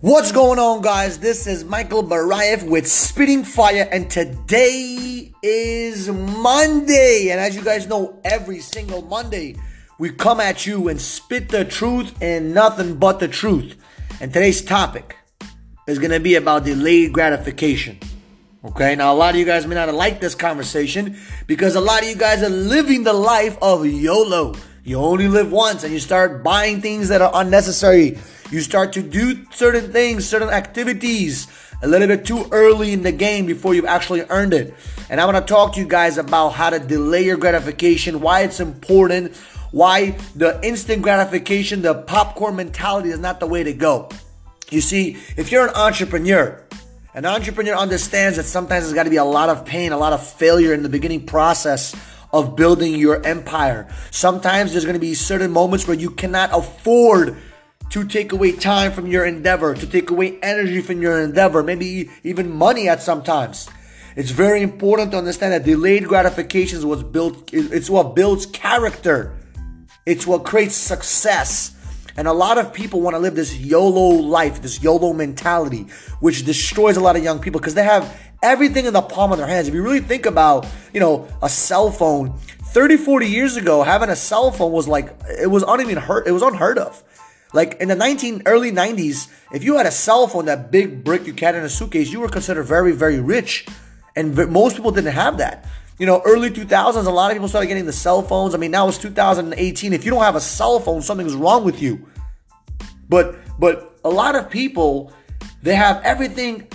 What's going on, guys? This is Michael Barayev with Spitting Fire, and today is Monday. And as you guys know, every single Monday we come at you and spit the truth and nothing but the truth. And today's topic is going to be about delayed gratification. Okay, now a lot of you guys may not like this conversation because a lot of you guys are living the life of YOLO. You only live once and you start buying things that are unnecessary. You start to do certain things, certain activities a little bit too early in the game before you've actually earned it. And I'm gonna talk to you guys about how to delay your gratification, why it's important, why the instant gratification, the popcorn mentality is not the way to go. You see, if you're an entrepreneur, an entrepreneur understands that sometimes there's got to be a lot of pain, a lot of failure in the beginning process of building your empire. Sometimes there's going to be certain moments where you cannot afford to take away time from your endeavor, to take away energy from your endeavor, maybe even money at some times. It's very important to understand that delayed gratification is what's built, it's what builds character. It's what creates success. And a lot of people want to live this YOLO life, this YOLO mentality, which destroys a lot of young people because they have everything in the palm of their hands. If you really think about, you know, a cell phone, 30, 40 years ago, having a cell phone was like, it was uneven heard, it was unheard of. Like in the 19 early 90s, if you had a cell phone, that big brick you carried in a suitcase, you were considered very, very rich. And most people didn't have that. You know, early 2000s, a lot of people started getting the cell phones. I mean, now it's 2018. If you don't have a cell phone, something's wrong with you. But but a lot of people, they have everything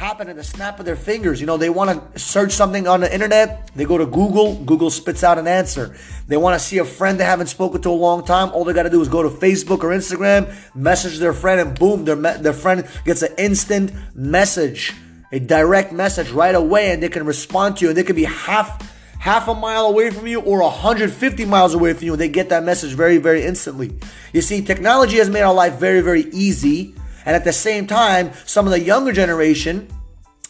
happen in the snap of their fingers. You know, they want to search something on the internet, they go to Google, Google spits out an answer. They want to see a friend they haven't spoken to a long time, all they got to do is go to Facebook or Instagram, message their friend, and boom, their, their friend gets an instant message a direct message right away and they can respond to you and they can be half half a mile away from you or 150 miles away from you and they get that message very very instantly you see technology has made our life very very easy and at the same time some of the younger generation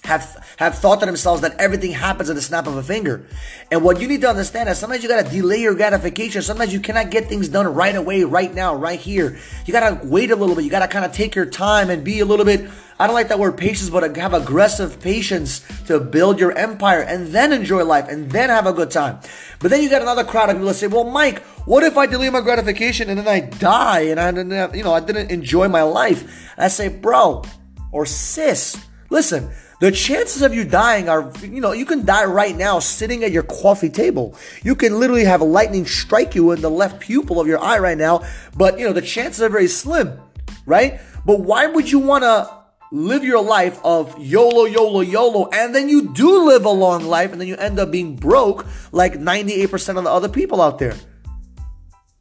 have have thought to themselves that everything happens at the snap of a finger. And what you need to understand is sometimes you gotta delay your gratification. Sometimes you cannot get things done right away, right now, right here. You gotta wait a little bit. You gotta kind of take your time and be a little bit. I don't like that word patience, but have aggressive patience to build your empire and then enjoy life and then have a good time. But then you got another crowd of people that say, "Well, Mike, what if I delay my gratification and then I die and I didn't, have, you know, I didn't enjoy my life?" And I say, "Bro or sis, listen." The chances of you dying are, you know, you can die right now sitting at your coffee table. You can literally have a lightning strike you in the left pupil of your eye right now, but, you know, the chances are very slim, right? But why would you want to live your life of YOLO, YOLO, YOLO, and then you do live a long life and then you end up being broke like 98% of the other people out there?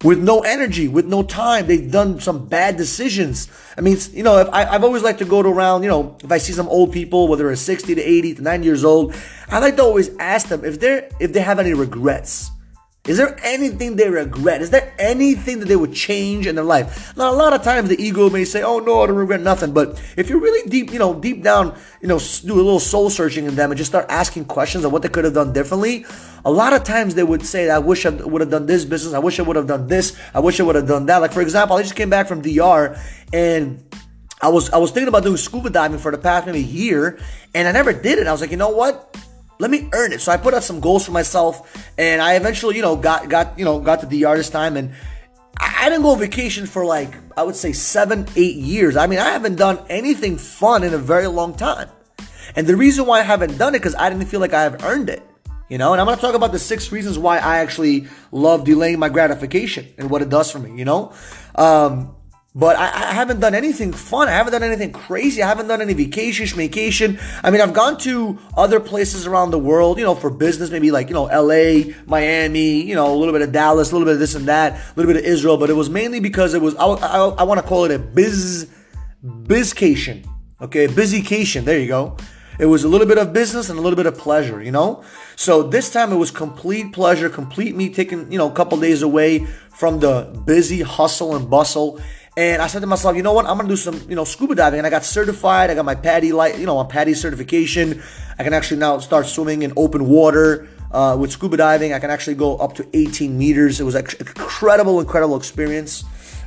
With no energy, with no time. They've done some bad decisions. I mean, you know, I, have always liked to go to around, you know, if I see some old people, whether they're 60 to 80 to 90 years old, I like to always ask them if they're, if they have any regrets. Is there anything they regret? Is there anything that they would change in their life? Now, a lot of times the ego may say, "Oh no, I don't regret nothing." But if you're really deep, you know, deep down, you know, do a little soul searching in them and just start asking questions of what they could have done differently, a lot of times they would say, "I wish I would have done this business. I wish I would have done this. I wish I would have done that." Like for example, I just came back from DR and. I was I was thinking about doing scuba diving for the past maybe year, and I never did it. I was like, you know what? Let me earn it. So I put out some goals for myself, and I eventually, you know, got got you know got to DR this time, and I, I didn't go on vacation for like I would say seven, eight years. I mean, I haven't done anything fun in a very long time, and the reason why I haven't done it because I didn't feel like I have earned it. You know, and I'm gonna talk about the six reasons why I actually love delaying my gratification and what it does for me. You know, um, but I, I, haven't done anything fun. I haven't done anything crazy. I haven't done any vacation, vacation. I mean, I've gone to other places around the world, you know, for business, maybe like, you know, LA, Miami, you know, a little bit of Dallas, a little bit of this and that, a little bit of Israel. But it was mainly because it was, I, I, I want to call it a biz, bizcation. Okay, busycation. There you go. It was a little bit of business and a little bit of pleasure, you know? So this time it was complete pleasure, complete me taking, you know, a couple days away from the busy hustle and bustle and I said to myself, you know what? I'm gonna do some, you know, scuba diving. And I got certified. I got my PADI light, you know, my PADI certification. I can actually now start swimming in open water uh, with scuba diving. I can actually go up to 18 meters. It was an incredible, incredible experience.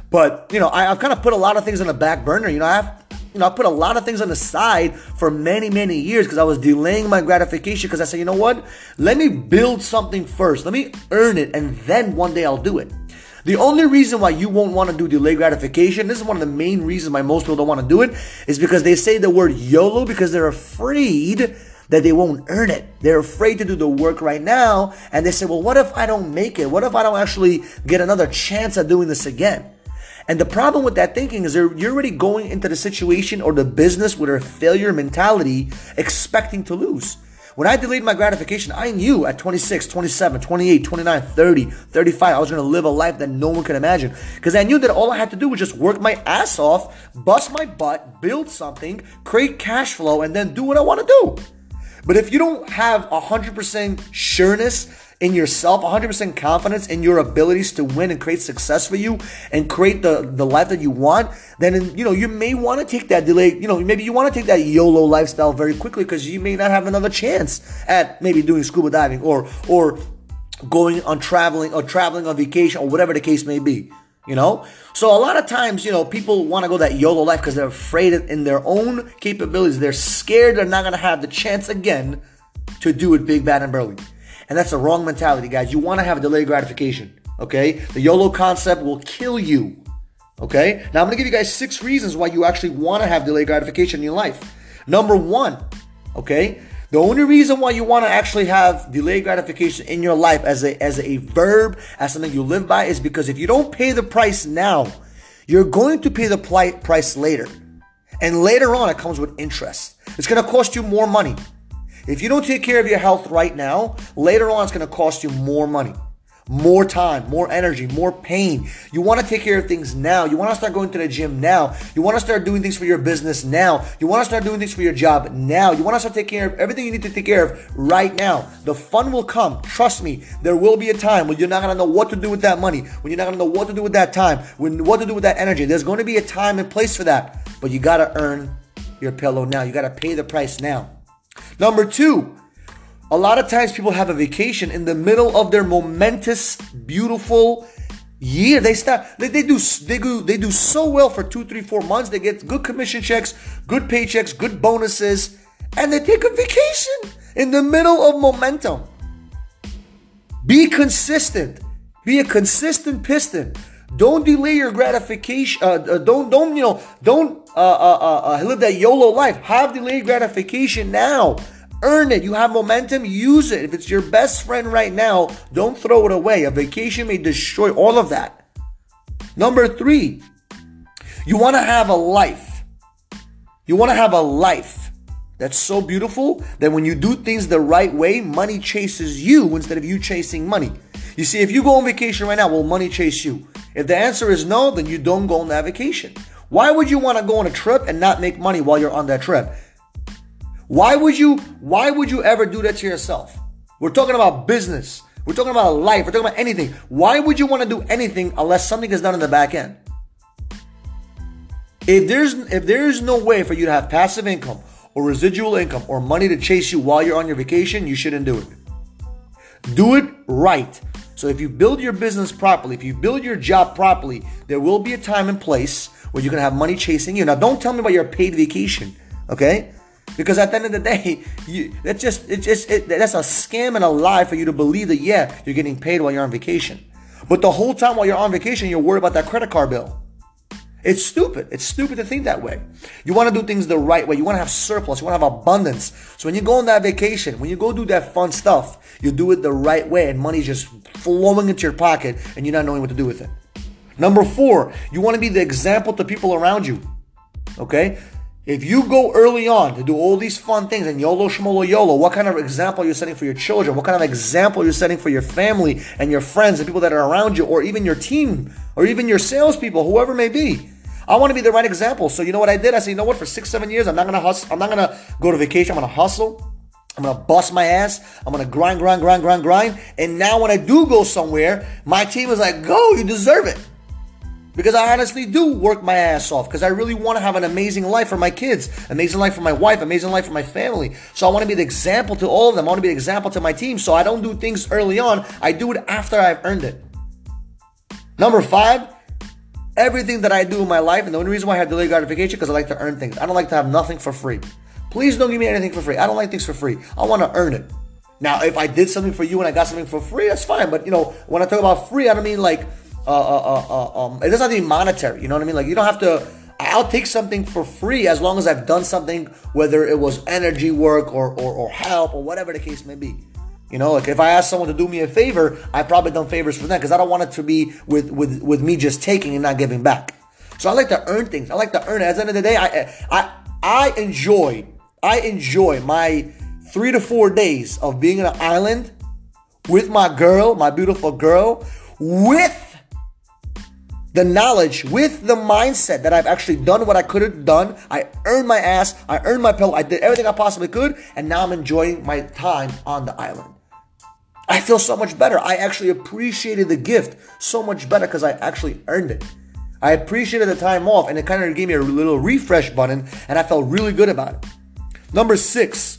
But you know, I, have kind of put a lot of things on the back burner. You know, I have you know, I put a lot of things on the side for many, many years because I was delaying my gratification because I said, you know what? Let me build something first. Let me earn it and then one day I'll do it. The only reason why you won't want to do delay gratification, this is one of the main reasons why most people don't want to do it, is because they say the word YOLO because they're afraid that they won't earn it. They're afraid to do the work right now. And they say, well, what if I don't make it? What if I don't actually get another chance at doing this again? And the problem with that thinking is you're already going into the situation or the business with a failure mentality, expecting to lose. When I delayed my gratification, I knew at 26, 27, 28, 29, 30, 35, I was to live a life that no one could imagine. Because I knew that all I had to do was just work my ass off, bust my butt, build something, create cash flow, and then do what I want to do. But if you don't have 100% sureness in yourself, 100% confidence in your abilities to win and create success for you and create the, the life that you want, then, you know, you may want to take that delay, you know, maybe you want to take that YOLO lifestyle very quickly because you may not have another chance at maybe doing scuba diving or, or going on traveling or traveling on vacation or whatever the case may be you know? So a lot of times you know people want to go that yolo life because they're afraid in their own capabilities. They're scared they're not going to have the chance again to do it big bad and burly and that's the wrong mentality guys you want to have delayed gratification okay the yolo concept will kill you okay now i'm going to give you guys six reasons why you actually want to have delayed gratification in your life number one okay the only reason why you want to actually have delayed gratification in your life as a as a verb, as something you live by, is because if you don't pay the price now, you're going to pay the price later. And later on, it comes with interest. It's going to cost you more money. If you don't take care of your health right now, later on, it's going to cost you more money more time, more energy, more pain. You want to take care of things now. You want to start going to the gym now. You want to start doing things for your business now. You want to start doing things for your job now. You want to start taking care of everything you need to take care of right now. The fun will come. Trust me. There will be a time when you're not going to know what to do with that money, when you're not going to know what to do with that time, when what to do with that energy. There's going to be a time and place for that. But you got to earn your pillow now. You got to pay the price now. Number 2, a lot of times people have a vacation in the middle of their momentous, beautiful year. They start they, they do they do they do so well for two, three, four months. They get good commission checks, good paychecks, good bonuses, and they take a vacation in the middle of momentum. Be consistent. Be a consistent piston. Don't delay your gratification. Uh, uh, don't don't you know? Don't uh, uh, uh, uh live that YOLO life. Have delayed gratification now. Earn it. You have momentum, use it. If it's your best friend right now, don't throw it away. A vacation may destroy all of that. Number three, you want to have a life. You want to have a life that's so beautiful that when you do things the right way, money chases you instead of you chasing money. You see, if you go on vacation right now, will money chase you? If the answer is no, then you don't go on that vacation. Why would you want to go on a trip and not make money while you're on that trip? Why would you why would you ever do that to yourself? We're talking about business. We're talking about life. We're talking about anything. Why would you want to do anything unless something is done in the back end? If there's if there is no way for you to have passive income or residual income or money to chase you while you're on your vacation, you shouldn't do it. Do it right. So if you build your business properly, if you build your job properly, there will be a time and place where you're gonna have money chasing you. Now, don't tell me about your paid vacation, okay? Because at the end of the day, you, that's just it's just it, that's a scam and a lie for you to believe that yeah you're getting paid while you're on vacation, but the whole time while you're on vacation you're worried about that credit card bill. It's stupid. It's stupid to think that way. You want to do things the right way. You want to have surplus. You want to have abundance. So when you go on that vacation, when you go do that fun stuff, you do it the right way, and money's just flowing into your pocket, and you're not knowing what to do with it. Number four, you want to be the example to people around you. Okay? If you go early on to do all these fun things and YOLO shmolo YOLO, what kind of example you're setting for your children? What kind of example you're setting for your family and your friends and people that are around you, or even your team, or even your salespeople, whoever may be? I want to be the right example. So you know what I did? I said, you know what? For six, seven years, I'm not gonna hustle. I'm not gonna go to vacation. I'm gonna hustle. I'm gonna bust my ass. I'm gonna grind, grind, grind, grind, grind. And now when I do go somewhere, my team is like, "Go, you deserve it." Because I honestly do work my ass off because I really want to have an amazing life for my kids, amazing life for my wife, amazing life for my family. So I want to be the example to all of them. I want to be the example to my team. So I don't do things early on, I do it after I've earned it. Number five, everything that I do in my life, and the only reason why I have delayed gratification because I like to earn things. I don't like to have nothing for free. Please don't give me anything for free. I don't like things for free. I want to earn it. Now, if I did something for you and I got something for free, that's fine. But you know, when I talk about free, I don't mean like uh, uh, uh, uh um, it doesn't have to be monetary. You know what I mean? Like you don't have to. I'll take something for free as long as I've done something, whether it was energy work or, or, or help or whatever the case may be. You know, like if I ask someone to do me a favor, I've probably done favors for them because I don't want it to be with, with, with me just taking and not giving back. So I like to earn things. I like to earn it. At the end of the day, I I I enjoy I enjoy my three to four days of being in an island with my girl, my beautiful girl, with the knowledge, with the mindset that I've actually done what I could have done. I earned my ass, I earned my pillow, I did everything I possibly could, and now I'm enjoying my time on the island. I feel so much better. I actually appreciated the gift so much better because I actually earned it. I appreciated the time off, and it kind of gave me a little refresh button, and I felt really good about it. Number six,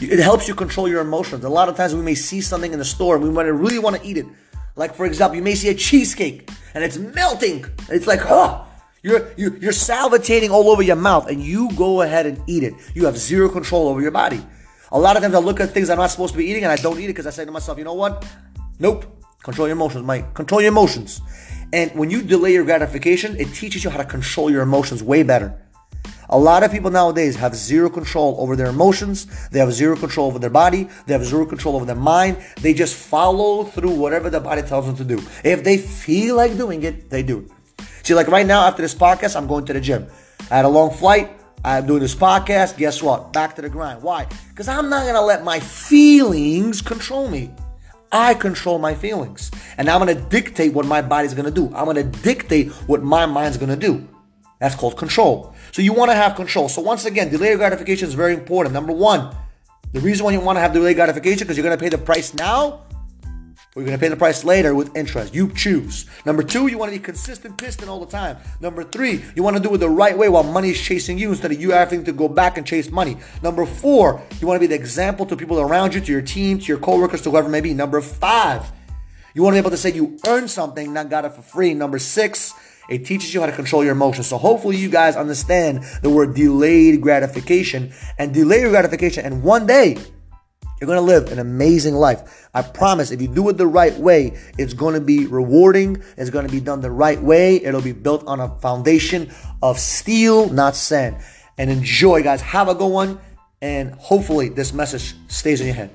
it helps you control your emotions. A lot of times we may see something in the store and we might really want to eat it. Like for example, you may see a cheesecake and it's melting. It's like, oh, you're, you're, you're salivating all over your mouth and you go ahead and eat it. You have zero control over your body. A lot of times I look at things I'm not supposed to be eating and I don't eat it because I say to myself, you know what? Nope. Control your emotions, Mike. Control your emotions. And when you delay your gratification, it teaches you how to control your emotions way better. A lot of people nowadays have zero control over their emotions. They have zero control over their body. They have zero control over their mind. They just follow through whatever the body tells them to do. If they feel like doing it, they do. See, like right now after this podcast, I'm going to the gym. I had a long flight. I'm doing this podcast. Guess what? Back to the grind. Why? Because I'm not going to let my feelings control me. I control my feelings. And I'm going to dictate what my body's going to do. I'm going to dictate what my mind's going to do. That's called control. So you want to have control. So once again, delayed gratification is very important. Number one, the reason why you want to have delayed gratification is because you're going to pay the price now or you're going to pay the price later with interest. You choose. Number two, you want to be consistent piston all the time. Number three, you want to do it the right way while money is chasing you instead of you having to go back and chase money. Number four, you want to be the example to people around you, to your team, to your coworkers, to whoever may be. Number five, you want to be able to say you earned something, not got it for free. Number six, it teaches you how to control your emotions. So hopefully you guys understand the word delayed gratification and delayed gratification. And one day you're going to live an amazing life. I promise if you do it the right way, it's going to be rewarding. It's going to be done the right way. It'll be built on a foundation of steel, not sand. And enjoy, guys. Have a good one. And hopefully this message stays in your head.